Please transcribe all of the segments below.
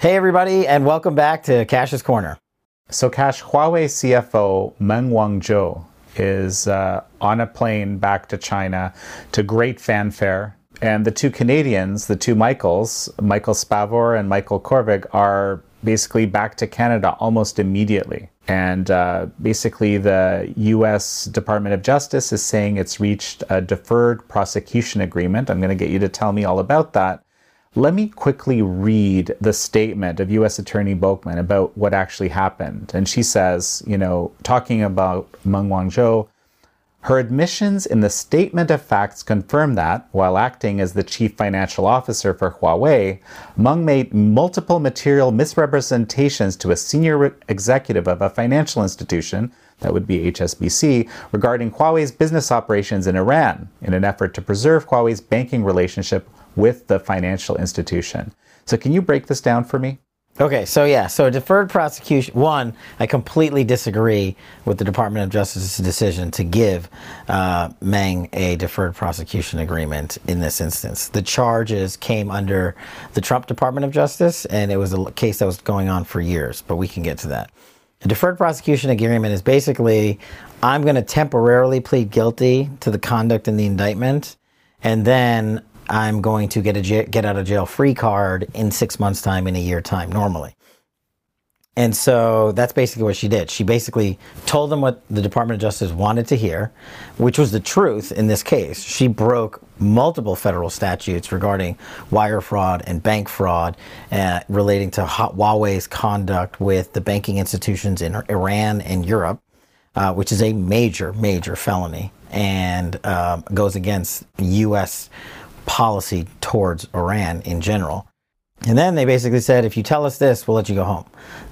Hey, everybody, and welcome back to Kash's Corner. So, Cash, Huawei CFO Meng Wanzhou is uh, on a plane back to China to great fanfare. And the two Canadians, the two Michaels, Michael Spavor and Michael Kovrig, are basically back to Canada almost immediately. And uh, basically, the US Department of Justice is saying it's reached a deferred prosecution agreement. I'm going to get you to tell me all about that. Let me quickly read the statement of U.S. Attorney Boeckmann about what actually happened. And she says, you know, talking about Meng Wanzhou, her admissions in the statement of facts confirm that, while acting as the chief financial officer for Huawei, Meng made multiple material misrepresentations to a senior executive of a financial institution, that would be HSBC, regarding Huawei's business operations in Iran in an effort to preserve Huawei's banking relationship with the financial institution. So, can you break this down for me? Okay, so yeah, so deferred prosecution. One, I completely disagree with the Department of Justice's decision to give uh, Meng a deferred prosecution agreement in this instance. The charges came under the Trump Department of Justice, and it was a case that was going on for years, but we can get to that. A deferred prosecution agreement is basically I'm going to temporarily plead guilty to the conduct in the indictment, and then I'm going to get a get out of jail free card in six months' time, in a year time, normally. And so that's basically what she did. She basically told them what the Department of Justice wanted to hear, which was the truth in this case. She broke multiple federal statutes regarding wire fraud and bank fraud uh, relating to Huawei's conduct with the banking institutions in Iran and Europe, uh, which is a major, major felony and um, goes against U.S policy towards Iran in general. And then they basically said, if you tell us this, we'll let you go home.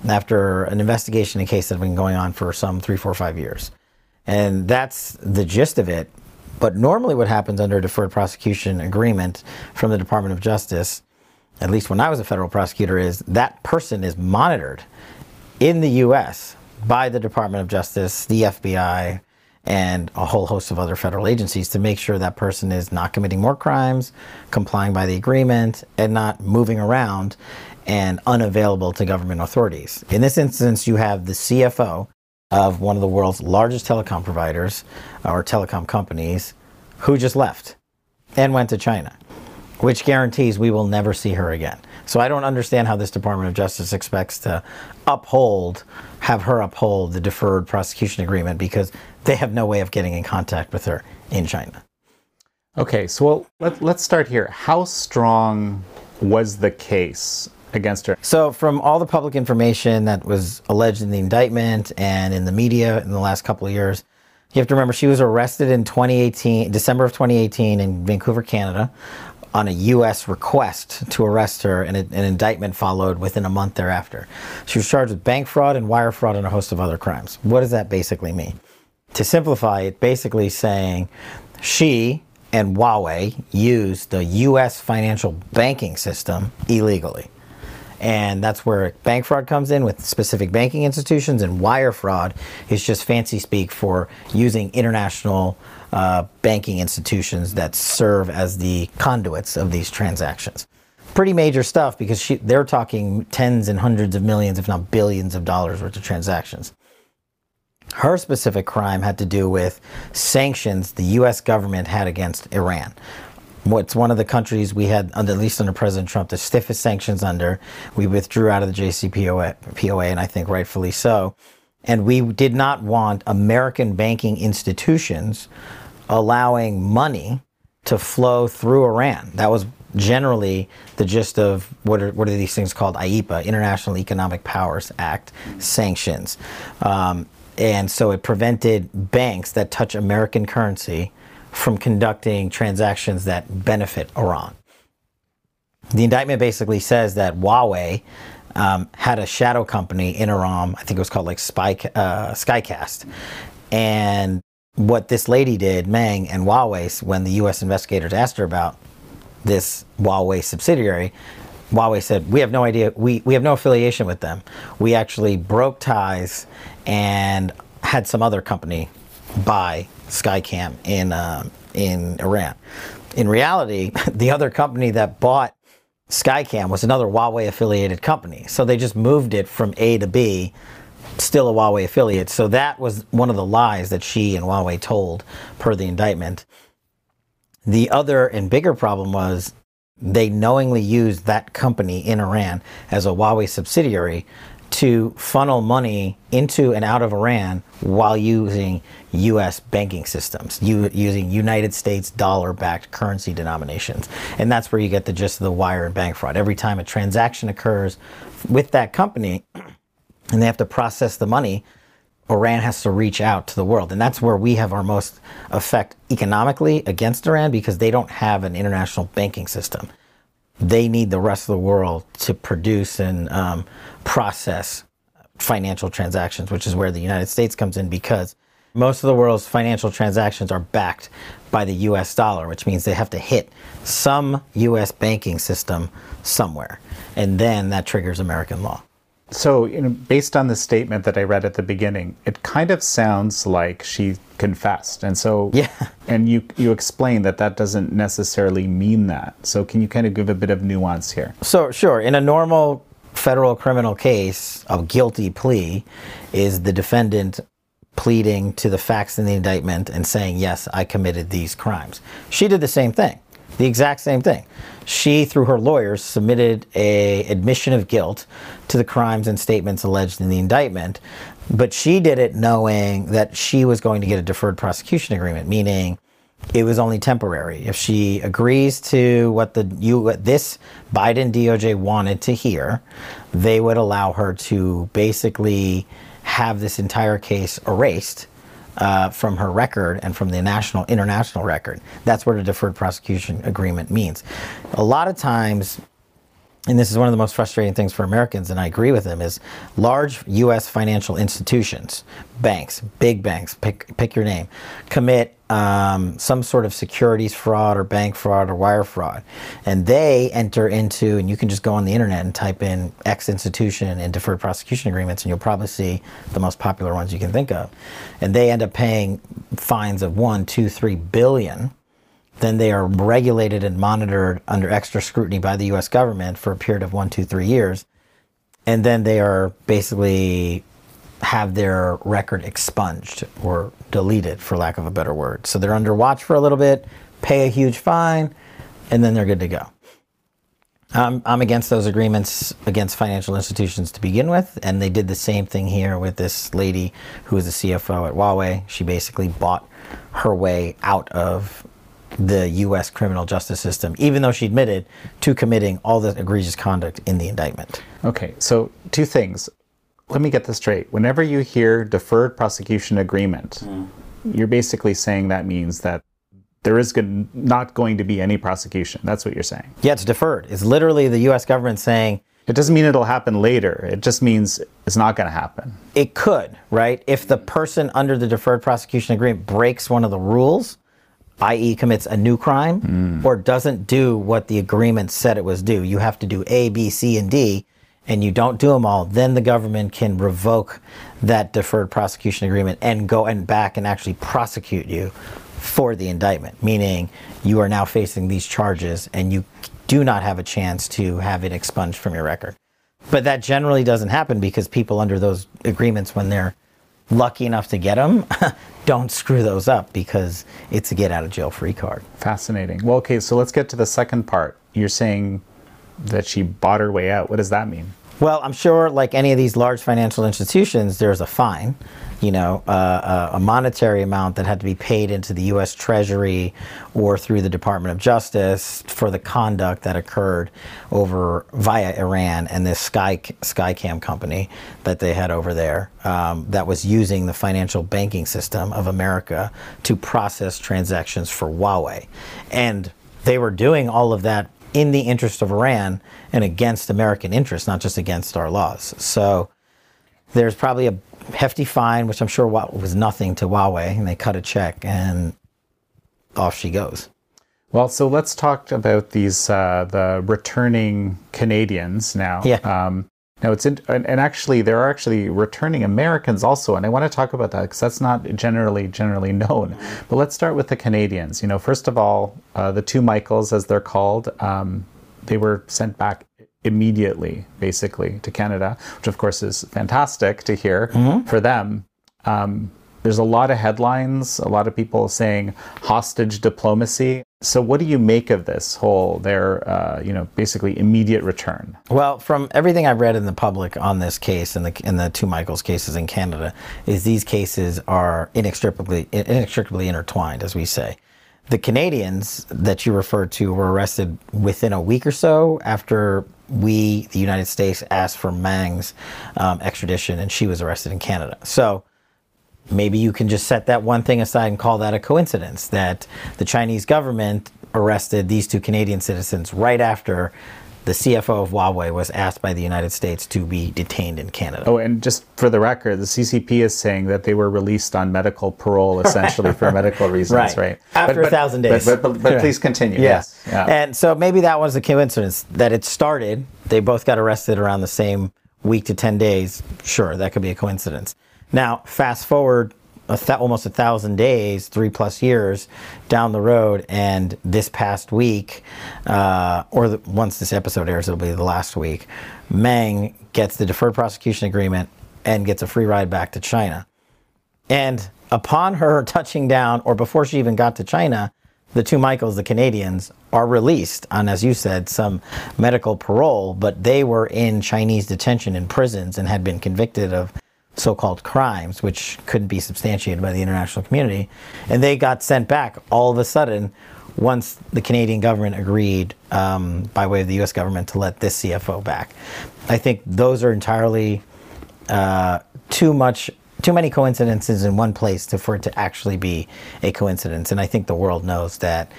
After an investigation, a case that had been going on for some three, four, five years. And that's the gist of it. But normally, what happens under a deferred prosecution agreement from the Department of Justice, at least when I was a federal prosecutor, is that person is monitored in the U.S. by the Department of Justice, the FBI, and a whole host of other federal agencies to make sure that person is not committing more crimes, complying by the agreement, and not moving around and unavailable to government authorities. In this instance, you have the CFO of one of the world's largest telecom providers or telecom companies who just left and went to China, which guarantees we will never see her again. So I don't understand how this Department of Justice expects to uphold, have her uphold the deferred prosecution agreement because they have no way of getting in contact with her in China. Okay, so well, let, let's start here. How strong was the case against her? So, from all the public information that was alleged in the indictment and in the media in the last couple of years, you have to remember she was arrested in 2018, December of 2018 in Vancouver, Canada, on a U.S. request to arrest her, and an indictment followed within a month thereafter. She was charged with bank fraud and wire fraud and a host of other crimes. What does that basically mean? To simplify it, basically saying she and Huawei used the U.S. financial banking system illegally. And that's where bank fraud comes in with specific banking institutions, and wire fraud is just fancy speak for using international uh, banking institutions that serve as the conduits of these transactions. Pretty major stuff because she, they're talking tens and hundreds of millions, if not billions of dollars worth of transactions. Her specific crime had to do with sanctions the U.S. government had against Iran. What's one of the countries we had, at least under President Trump, the stiffest sanctions under. We withdrew out of the JCPOA, POA, and I think rightfully so. And we did not want American banking institutions allowing money to flow through Iran. That was generally the gist of what are, what are these things called IEPA, International Economic Powers Act sanctions. Um, and so it prevented banks that touch American currency from conducting transactions that benefit Iran. The indictment basically says that Huawei um, had a shadow company in Iran. I think it was called like Spy, uh, Skycast. And what this lady did, Meng and Huawei, when the U.S. investigators asked her about this Huawei subsidiary, Huawei said, "We have no idea. We we have no affiliation with them. We actually broke ties and had some other company buy Skycom in uh, in Iran. In reality, the other company that bought Skycom was another Huawei affiliated company. So they just moved it from A to B, still a Huawei affiliate. So that was one of the lies that she and Huawei told per the indictment. The other and bigger problem was they knowingly used that company in Iran as a Huawei subsidiary to funnel money into and out of Iran while using U.S. banking systems, using United States dollar backed currency denominations. And that's where you get the gist of the wire and bank fraud. Every time a transaction occurs with that company and they have to process the money, Iran has to reach out to the world. And that's where we have our most effect economically against Iran because they don't have an international banking system they need the rest of the world to produce and um, process financial transactions, which is where the United States comes in because most of the world's financial transactions are backed by the US dollar, which means they have to hit some US banking system somewhere. And then that triggers American law. So, you know, based on the statement that I read at the beginning, it kind of sounds like she confessed, and so yeah, and you you explain that that doesn't necessarily mean that. So, can you kind of give a bit of nuance here? So, sure. In a normal federal criminal case, a guilty plea is the defendant pleading to the facts in the indictment and saying, "Yes, I committed these crimes." She did the same thing. The exact same thing. She, through her lawyers, submitted a admission of guilt to the crimes and statements alleged in the indictment, but she did it knowing that she was going to get a deferred prosecution agreement, meaning it was only temporary. If she agrees to what the you what this Biden DOJ wanted to hear, they would allow her to basically have this entire case erased uh, from her record and from the national international record. That's what a deferred prosecution agreement means. A lot of times, and this is one of the most frustrating things for Americans, and I agree with them, is large U.S. financial institutions, banks, big banks, pick, pick your name, commit um, some sort of securities fraud or bank fraud or wire fraud. And they enter into, and you can just go on the internet and type in X institution and deferred prosecution agreements, and you'll probably see the most popular ones you can think of. And they end up paying fines of one, two, three billion. Then they are regulated and monitored under extra scrutiny by the US government for a period of one, two, three years. And then they are basically have their record expunged or deleted, for lack of a better word. So they're under watch for a little bit, pay a huge fine, and then they're good to go. I'm against those agreements against financial institutions to begin with, and they did the same thing here with this lady who was the CFO at Huawei. She basically bought her way out of the U.S. criminal justice system, even though she admitted to committing all the egregious conduct in the indictment. Okay, so two things let me get this straight. Whenever you hear deferred prosecution agreement, mm. you're basically saying that means that there is good, not going to be any prosecution. That's what you're saying. Yeah, it's deferred. It's literally the U.S. government saying. It doesn't mean it'll happen later. It just means it's not going to happen. It could, right? If the person under the deferred prosecution agreement breaks one of the rules, i.e., commits a new crime, mm. or doesn't do what the agreement said it was due, you have to do A, B, C, and D and you don't do them all, then the government can revoke that deferred prosecution agreement and go and back and actually prosecute you for the indictment, meaning you are now facing these charges and you do not have a chance to have it expunged from your record. But that generally doesn't happen because people under those agreements, when they're lucky enough to get them, don't screw those up because it's a get out of jail free card. Fascinating. Well, okay, so let's get to the second part. You're saying that she bought her way out. What does that mean? Well, I'm sure, like any of these large financial institutions, there's a fine, you know, uh, uh, a monetary amount that had to be paid into the U.S. Treasury or through the Department of Justice for the conduct that occurred over via Iran and this Sky Skycom company that they had over there um, that was using the financial banking system of America to process transactions for Huawei, and they were doing all of that in the interest of Iran and against American interests, not just against our laws. So there's probably a hefty fine, which I'm sure was nothing to Huawei, and they cut a check and off she goes. Well, so let's talk about these uh, the returning Canadians now. Yeah. Um, now it's in, and, and, actually there are actually returning Americans also, and I want to talk about that because that's not generally generally known. But let's start with the Canadians. You know, first of all, uh, the two Michaels, as they're called, um, they were sent back immediately, basically, to Canada, which of course is fantastic to hear for them. Um, there's a lot of headlines, a lot of people saying hostage diplomacy. So, what do you make of this whole their, uh, you know, basically immediate return? Well, from everything I've read in the public on this case and the in the two Michaels cases in Canada, is these cases are inextricably inextricably intertwined, as we say. The Canadians that you referred to were arrested within a week or so after we, the United States, asked for Meng's um, extradition, and she was arrested in Canada. So maybe you can just set that one thing aside and call that a coincidence that the Chinese government arrested these two Canadian citizens right after the CFO of Huawei was asked by the United States to be detained in Canada. Oh, and just for the record, the CCP is saying that they were released on medical parole, essentially for medical reasons, right? right. After But- a thousand days. But, but, but, but please continue. Yes. Yeah. And so maybe that was a coincidence that it started. They both got arrested around the same week to 10 days. Sure, that could be a coincidence. Now, fast forward a th- almost a thousand days, three plus years down the road, and this past week, uh, or the, once this episode airs, it'll be the last week, Meng gets the deferred prosecution agreement and gets a free ride back to China. And upon her touching down, or before she even got to China, the two Michaels, the Canadians, are released on, as you said, some medical parole, but they were in Chinese detention in prisons and had been convicted of so called crimes, which couldn't be substantiated by the international community. And they got sent back all of a sudden once the Canadian government agreed, um, by way of the US government, to let this CFO back. I think those are entirely uh, too much too many coincidences in one place to, for it to actually be a coincidence and i think the world knows that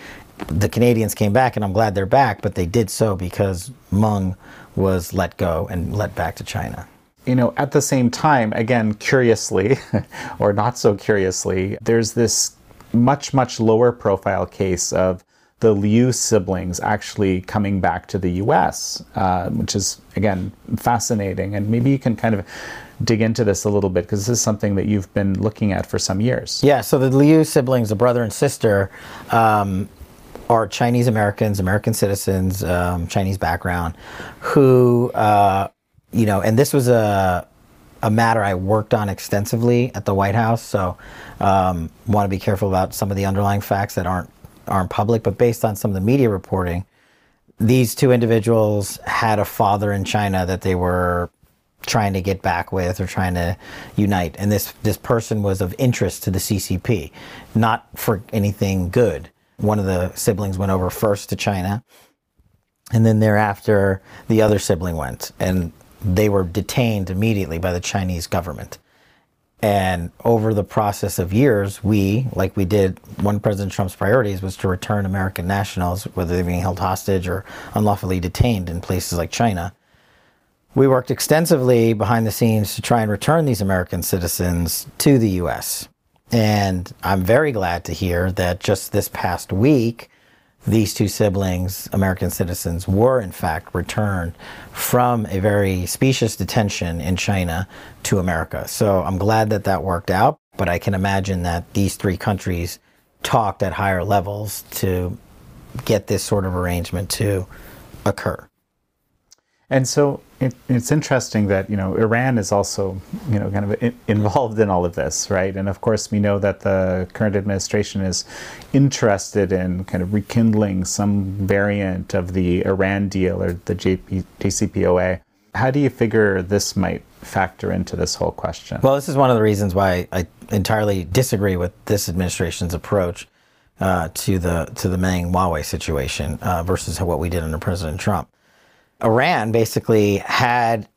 the canadians came back and i'm glad they're back but they did so because meng was let go and let back to china you know, at the same time, again, curiously, or not so curiously, there's this much, much lower profile case of the Liu siblings actually coming back to the US, uh, which is, again, fascinating. And maybe you can kind of dig into this a little bit because this is something that you've been looking at for some years. Yeah, so the Liu siblings, the brother and sister, um, are Chinese Americans, American citizens, um, Chinese background, who, uh, you know, and this was a a matter I worked on extensively at the White House. So, um, want to be careful about some of the underlying facts that aren't aren't public. But based on some of the media reporting, these two individuals had a father in China that they were trying to get back with or trying to unite. And this this person was of interest to the CCP, not for anything good. One of the siblings went over first to China, and then thereafter the other sibling went, and they were detained immediately by the Chinese government. And over the process of years, we, like we did, one President Trump's priorities was to return American nationals, whether they're being held hostage or unlawfully detained in places like China. We worked extensively behind the scenes to try and return these American citizens to the U.S. And I'm very glad to hear that just this past week, these two siblings, American citizens, were in fact returned from a very specious detention in China to America. So I'm glad that that worked out, but I can imagine that these three countries talked at higher levels to get this sort of arrangement to occur. And so it, it's interesting that you know Iran is also you know kind of in, involved in all of this, right? And of course, we know that the current administration is interested in kind of rekindling some variant of the Iran deal or the JP, JCPOA. How do you figure this might factor into this whole question? Well, this is one of the reasons why I entirely disagree with this administration's approach uh, to the to the Meng Huawei situation uh, versus what we did under President Trump. Iran basically had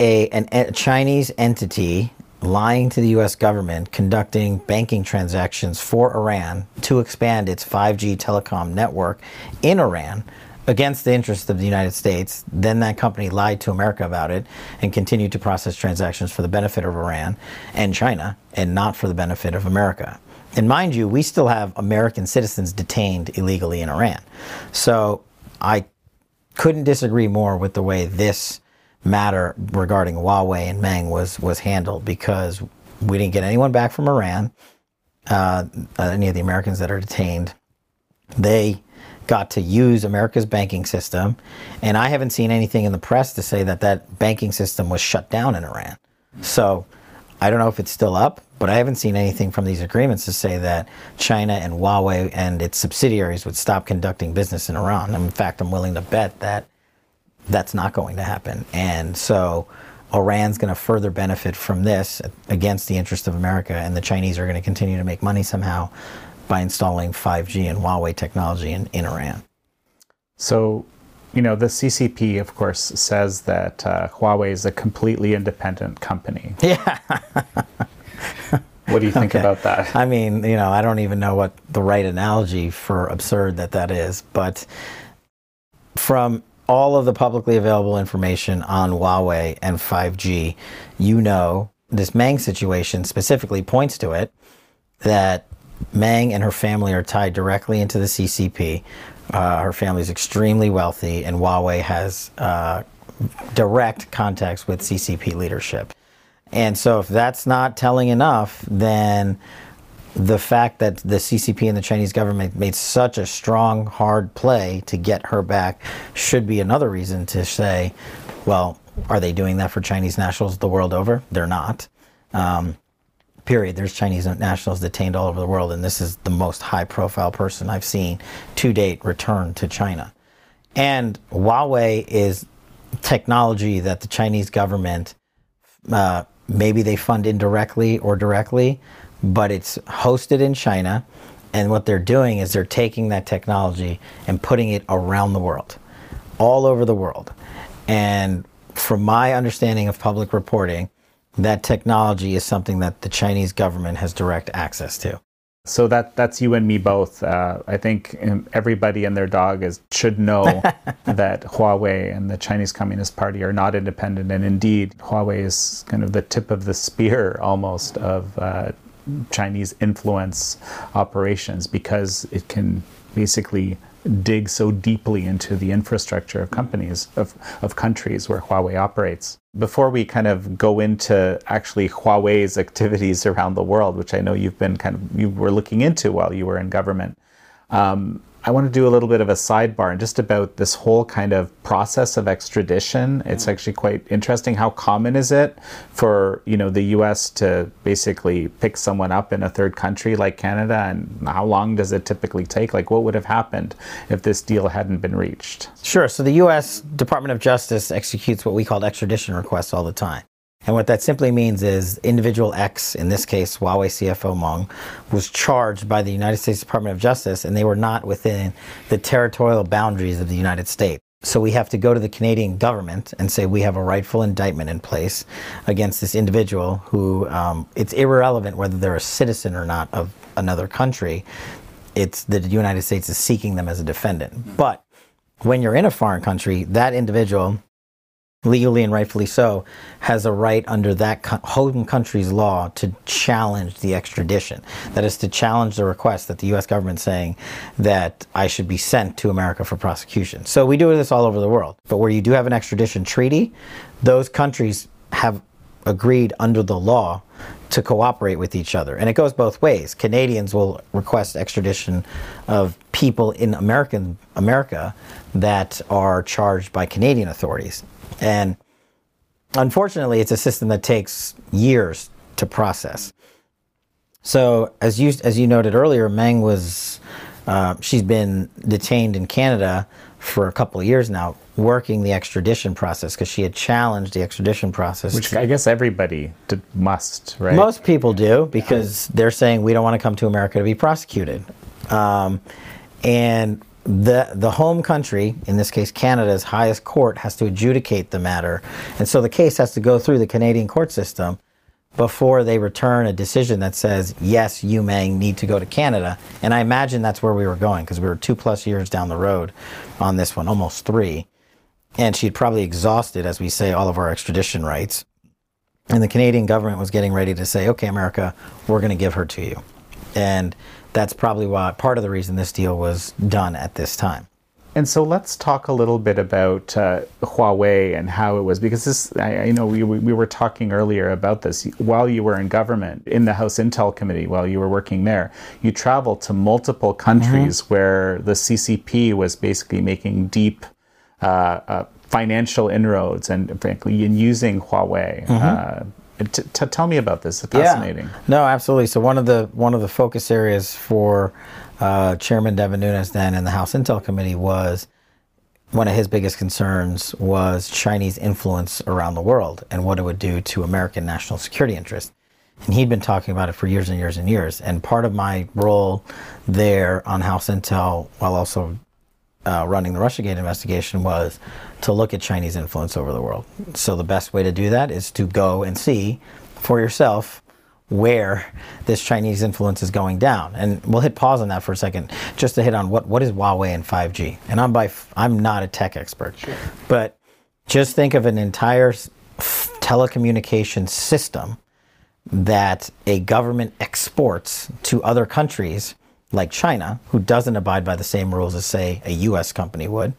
a, an, a Chinese entity lying to the US government conducting banking transactions for Iran to expand its 5G telecom network in Iran against the interests of the United States. Then that company lied to America about it and continued to process transactions for the benefit of Iran and China and not for the benefit of America. And mind you, we still have American citizens detained illegally in Iran. So I couldn't disagree more with the way this matter regarding Huawei and Meng was was handled because we didn't get anyone back from Iran, uh, any of the Americans that are detained. They got to use America's banking system. And I haven't seen anything in the press to say that that banking system was shut down in Iran. So I don't know if it's still up, but I haven't seen anything from these agreements to say that China and Huawei and its subsidiaries would stop conducting business in Iran. In fact, I'm willing to bet that that's not going to happen. And so Iran's going to further benefit from this against the interest of America, and the Chinese are going to continue to make money somehow by installing 5G and Huawei technology in, in Iran. So, you know, the CCP, of course, says that uh, Huawei is a completely independent company. Yeah. what do you think okay. about that? I mean, you know, I don't even know what the right analogy for absurd that that is, but from all of the publicly available information on Huawei and 5G, you know this Meng situation specifically points to it that Meng and her family are tied directly into the CCP. Uh, her family is extremely wealthy, and Huawei has uh, direct contacts with CCP leadership. And so, if that's not telling enough, then the fact that the CCP and the Chinese government made such a strong, hard play to get her back should be another reason to say, well, are they doing that for Chinese nationals the world over? They're not. Um, period. There's Chinese nationals detained all over the world, and this is the most high profile person I've seen to date return to China. And Huawei is technology that the Chinese government, uh, maybe they fund indirectly or directly, but it's hosted in China. And what they're doing is they're taking that technology and putting it around the world, all over the world. And from my understanding of public reporting, that technology is something that the Chinese government has direct access to. So that that's you and me both. Uh, I think everybody and their dog is should know that Huawei and the Chinese Communist Party are not independent, and indeed Huawei is kind of the tip of the spear almost of uh, Chinese influence operations because it can basically dig so deeply into the infrastructure of companies of, of countries where Huawei operates. Before we kind of go into actually Huawei's activities around the world, which I know you've been kind of you were looking into while you were in government, um, I want to do a little bit of a sidebar and just about this whole kind of process of extradition. It's mm-hmm. actually quite interesting. How common is it for you know the U.S. to basically pick someone up in a third country like Canada, and how long does it typically take? Like, what would have happened if this deal hadn't been reached? Sure. So the U.S. Department of Justice executes what we call extradition requests all the time. And what that simply means is individual X, in this case Huawei CFO Meng, was charged by the United States Department of Justice and they were not within the territorial boundaries of the United States. So we have to go to the Canadian government and say we have a rightful indictment in place against this individual who um, it's irrelevant whether they're a citizen or not of another country. It's the United States is seeking them as a defendant. But when you're in a foreign country, that individual legally and rightfully so, has a right under that home country's law to challenge the extradition. That is to challenge the request that the U.S. government saying that I should be sent to America for prosecution. So we do this all over the world. But where you do have an extradition treaty, those countries have agreed under the law to cooperate with each other. And it goes both ways. Canadians will request extradition of people in American America that are charged by Canadian authorities. And unfortunately, it's a system that takes years to process. So, as you as you noted earlier, Meng was uh, she's been detained in Canada for a couple of years now, working the extradition process because she had challenged the extradition process. Which I guess everybody must, right? Most people do because they're saying we don't want to come to America to be prosecuted. Um, and the the home country, in this case Canada's highest court, has to adjudicate the matter, and so the case has to go through the Canadian court system before they return a decision that says yes, you may need to go to Canada. And I imagine that's where we were going because we were two plus years down the road on this one, almost three, and she'd probably exhausted, as we say, all of our extradition rights. And the Canadian government was getting ready to say, okay, America, we're going to give her to you. And that's probably why part of the reason this deal was done at this time. And so let's talk a little bit about uh, Huawei and how it was, because this, I, I know we, we were talking earlier about this. While you were in government, in the House Intel Committee, while you were working there, you traveled to multiple countries Mm-hmm. where the CCP was basically making deep uh, uh, financial inroads and, frankly, in using Huawei. Uh, t- t- tell me about this. It's fascinating. Yeah. No, absolutely. So one of the one of the focus areas for uh, Chairman Devin Nunes then in the House Intel Committee was one of his biggest concerns was Chinese influence around the world and what it would do to American national security interests. And he'd been talking about it for years and years and years. And part of my role there on House Intel, while also uh, running the Russiagate investigation was to look at Chinese influence over the world. So the best way to do that is to go and see for yourself where this Chinese influence is going down. And we'll hit pause on that for a second, just to hit on what, what is Huawei and 5G. And I'm by f- I'm not a tech expert, but just think of an entire telecommunications system that a government exports to other countries like China, who doesn't abide by the same rules as, say, a US company would,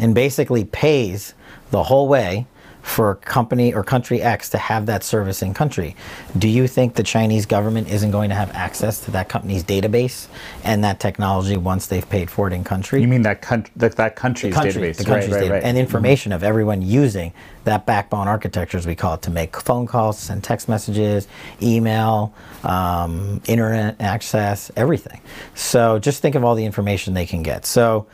and basically pays the whole way for company or country X to have that service in country. Do you think the Chinese government isn't going to have access to that company's database and that technology once they've paid for it in country? You mean that, coun- that, that country's country, database? the country's right, right, data, right. and information of everyone using that backbone architecture, as we call it, to make phone calls, send text messages, email, um, internet access, everything. So just think of all the information they can get. So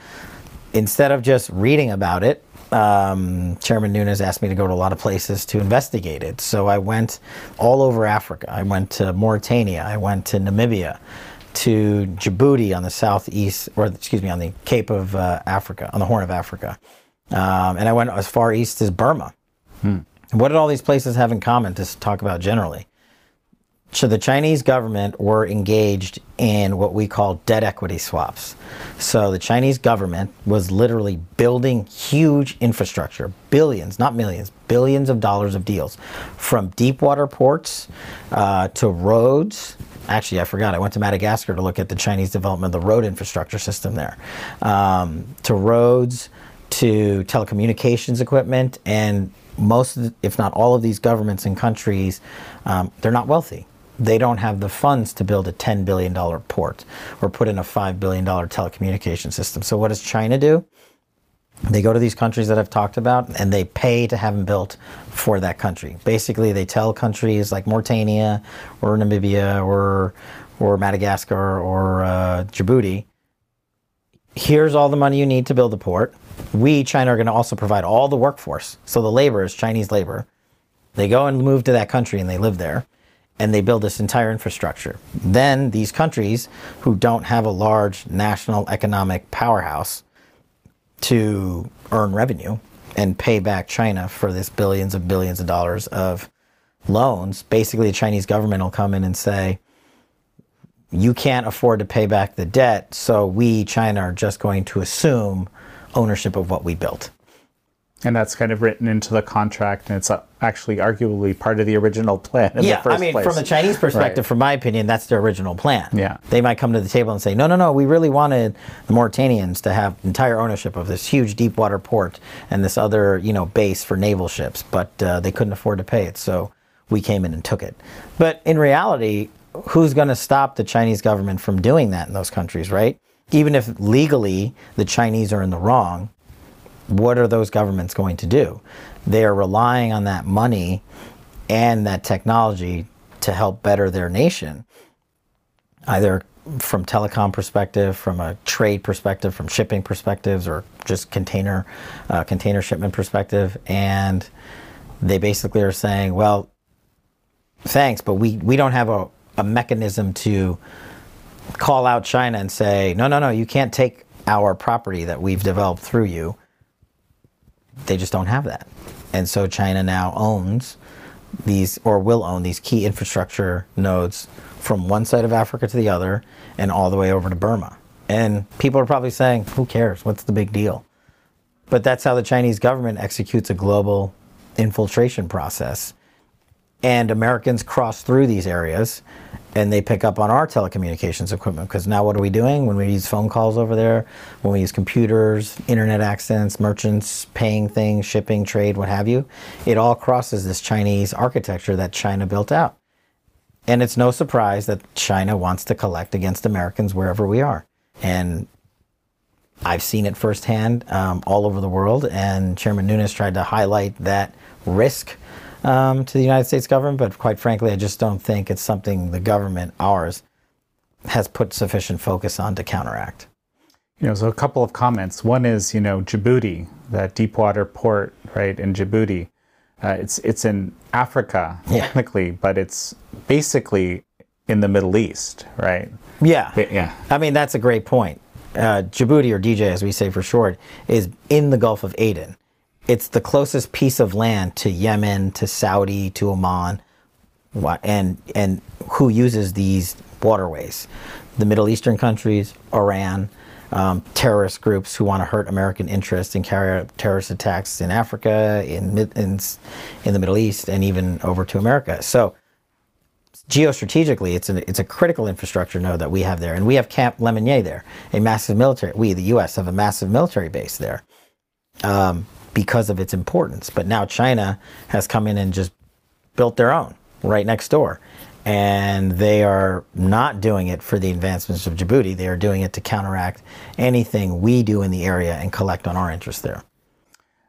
instead of just reading about it, um, Chairman Nunes asked me to go to a lot of places to investigate it. So I went all over Africa. I went to Mauritania. I went to Namibia, to Djibouti on the southeast, or excuse me, on the Cape of uh, Africa, on the Horn of Africa. Um, and I went as far east as Burma. What did all these places have in common to talk about generally? So the Chinese government were engaged in what we call debt equity swaps. So the Chinese government was literally building huge infrastructure, billions, not millions, billions of dollars of deals, from deep water ports uh, to roads. Actually, I forgot. I went to Madagascar to look at the Chinese development of the road infrastructure system there, um, to roads, to telecommunications equipment, and most, the, if not all of these governments and countries, um, they're not wealthy. They don't have the funds to build a $10 billion port or put in a $5 billion telecommunication system. So, what does China do? They go to these countries that I've talked about and they pay to have them built for that country. Basically, they tell countries like Mauritania or Namibia or, or Madagascar or uh, Djibouti here's all the money you need to build the port. We, China, are going to also provide all the workforce. So the labor is Chinese labor. They go and move to that country and they live there and they build this entire infrastructure. Then these countries who don't have a large national economic powerhouse to earn revenue and pay back China for this billions and billions of dollars of loans, basically the Chinese government will come in and say, you can't afford to pay back the debt, so we, China, are just going to assume ownership of what we built. And that's kind of written into the contract, and it's uh, actually arguably part of the original plan in yeah, the first I mean, place. from the Chinese perspective, Right. from my opinion, that's their original plan. Yeah. They might come to the table and say, no, no, no, we really wanted the Mauritanians to have entire ownership of this huge deep water port and this other, you know, base for naval ships, but uh, they couldn't afford to pay it, so we came in and took it. But in reality, who's going to stop the Chinese government from doing that in those countries, right? Even if legally the Chinese are in the wrong, what are those governments going to do? They are relying on that money and that technology to help better their nation, either from telecom perspective, from a trade perspective, from shipping perspectives, or just container uh, container shipment perspective. And they basically are saying, well, thanks, but we, we don't have a, a mechanism to call out China and say, no, no, no, you can't take our property that we've developed through you they just don't have that. And so China now owns these, or will own these key infrastructure nodes from one side of Africa to the other and all the way over to Burma. And people are probably saying, who cares? What's the big deal? But that's how the Chinese government executes a global infiltration process and Americans cross through these areas and they pick up on our telecommunications equipment because now what are we doing? When we use phone calls over there when we use computers internet access merchants paying things shipping trade what have you it all crosses this chinese architecture that china built out. And it's no surprise that china wants to collect against americans wherever we are. And i've seen it firsthand um, all over the world. And chairman nunes tried to highlight that risk um, to the United States government, but quite frankly, I just don't think it's something the government, ours, has put sufficient focus on to counteract. You know, so a couple of comments. One is, you know, Djibouti, that deep water port, right, in Djibouti. Uh, it's it's in Africa Yeah. technically, but it's basically in the Middle East, right? Yeah. Yeah. I mean, that's a great point. Uh, Djibouti, or DJ as we say for short, is in the Gulf of Aden. It's the closest piece of land to Yemen, to Saudi, to Oman, and and who uses these waterways? The Middle Eastern countries, Iran, um, terrorist groups who want to hurt American interests and carry out terrorist attacks in Africa, in in, in the Middle East, and even over to America. So geostrategically, it's a, it's a critical infrastructure node that we have there. And we have Camp Lemonnier there, a massive military, we, the U.S., have a massive military base there um, because of its importance. But now China has come in and just built their own right next door. And they are not doing it for the advancements of Djibouti. They are doing it to counteract anything we do in the area and collect on our interests there.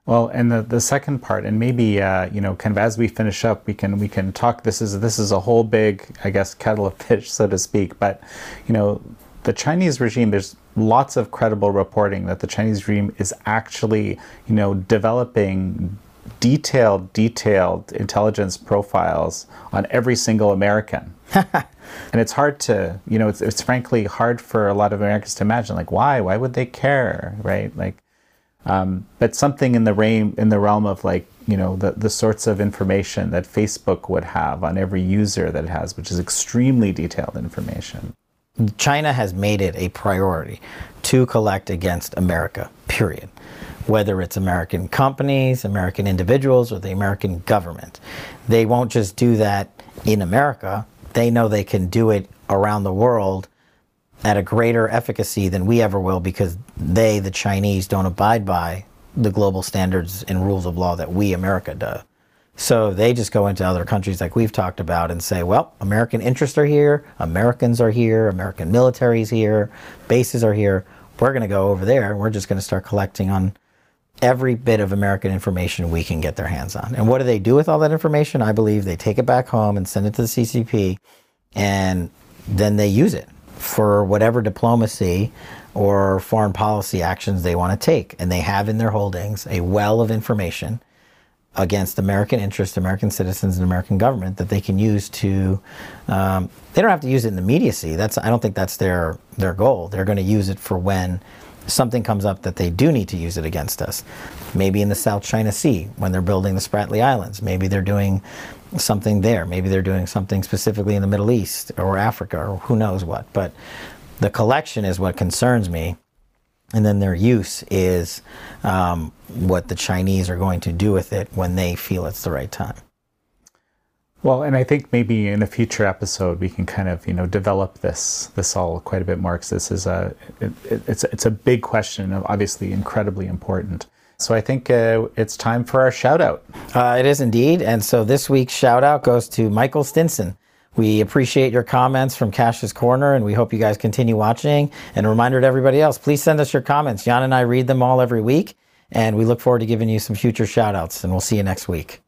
Well, and the, the second part, and maybe uh, you know, kind of as we finish up, we can we can talk. This is this is a whole big, I guess, kettle of fish, so to speak. But you know, the Chinese regime. There's lots of credible reporting that the Chinese regime is actually, you know, developing detailed, detailed intelligence profiles on every single American. and it's hard to, you know, it's, it's frankly hard for a lot of Americans to imagine, like, why? Why would they care, right? Like, um, but something in the realm in the realm of like you know the the sorts of information that Facebook would have on every user that it has, which is extremely detailed information. China has made it a priority to collect against America, period. Whether it's American companies, American individuals, or the American government. They won't just do that in America. They know they can do it around the world at a greater efficacy than we ever will because they, the Chinese, don't abide by the global standards and rules of law that we, America, do. So they just go into other countries like we've talked about and say, well, American interests are here, Americans are here, American military's here, bases are here. We're going to go over there and we're just going to start collecting on every bit of American information we can get their hands on. And what do they do with all that information? I believe they take it back home and send it to the CCP and then they use it for whatever diplomacy or foreign policy actions they want to take. And they have in their holdings a well of information against American interests, American citizens, and American government that they can use to. Um, they don't have to use it in immediacy. That's I don't think that's their their goal. They're going to use it for when something comes up that they do need to use it against us. Maybe in the South China Sea when they're building the Spratly Islands. Maybe they're doing something there. Maybe they're doing something specifically in the Middle East or Africa or who knows what. But the collection is what concerns me and then their use is um, what the Chinese are going to do with it when they feel it's the right time. Well, and I think maybe in a future episode we can kind of you know develop this this all quite a bit more because this is a it, it, it's it's a big question, obviously incredibly important. So I think uh, it's time for our shout out. Uh, it is indeed. And so this week's shout out goes to Michael Stinson. We appreciate your comments from Kash's Corner, and we hope you guys continue watching. And a reminder to everybody else please send us your comments. Jan and I read them all every week, and we look forward to giving you some future shout outs. And we'll see you next week.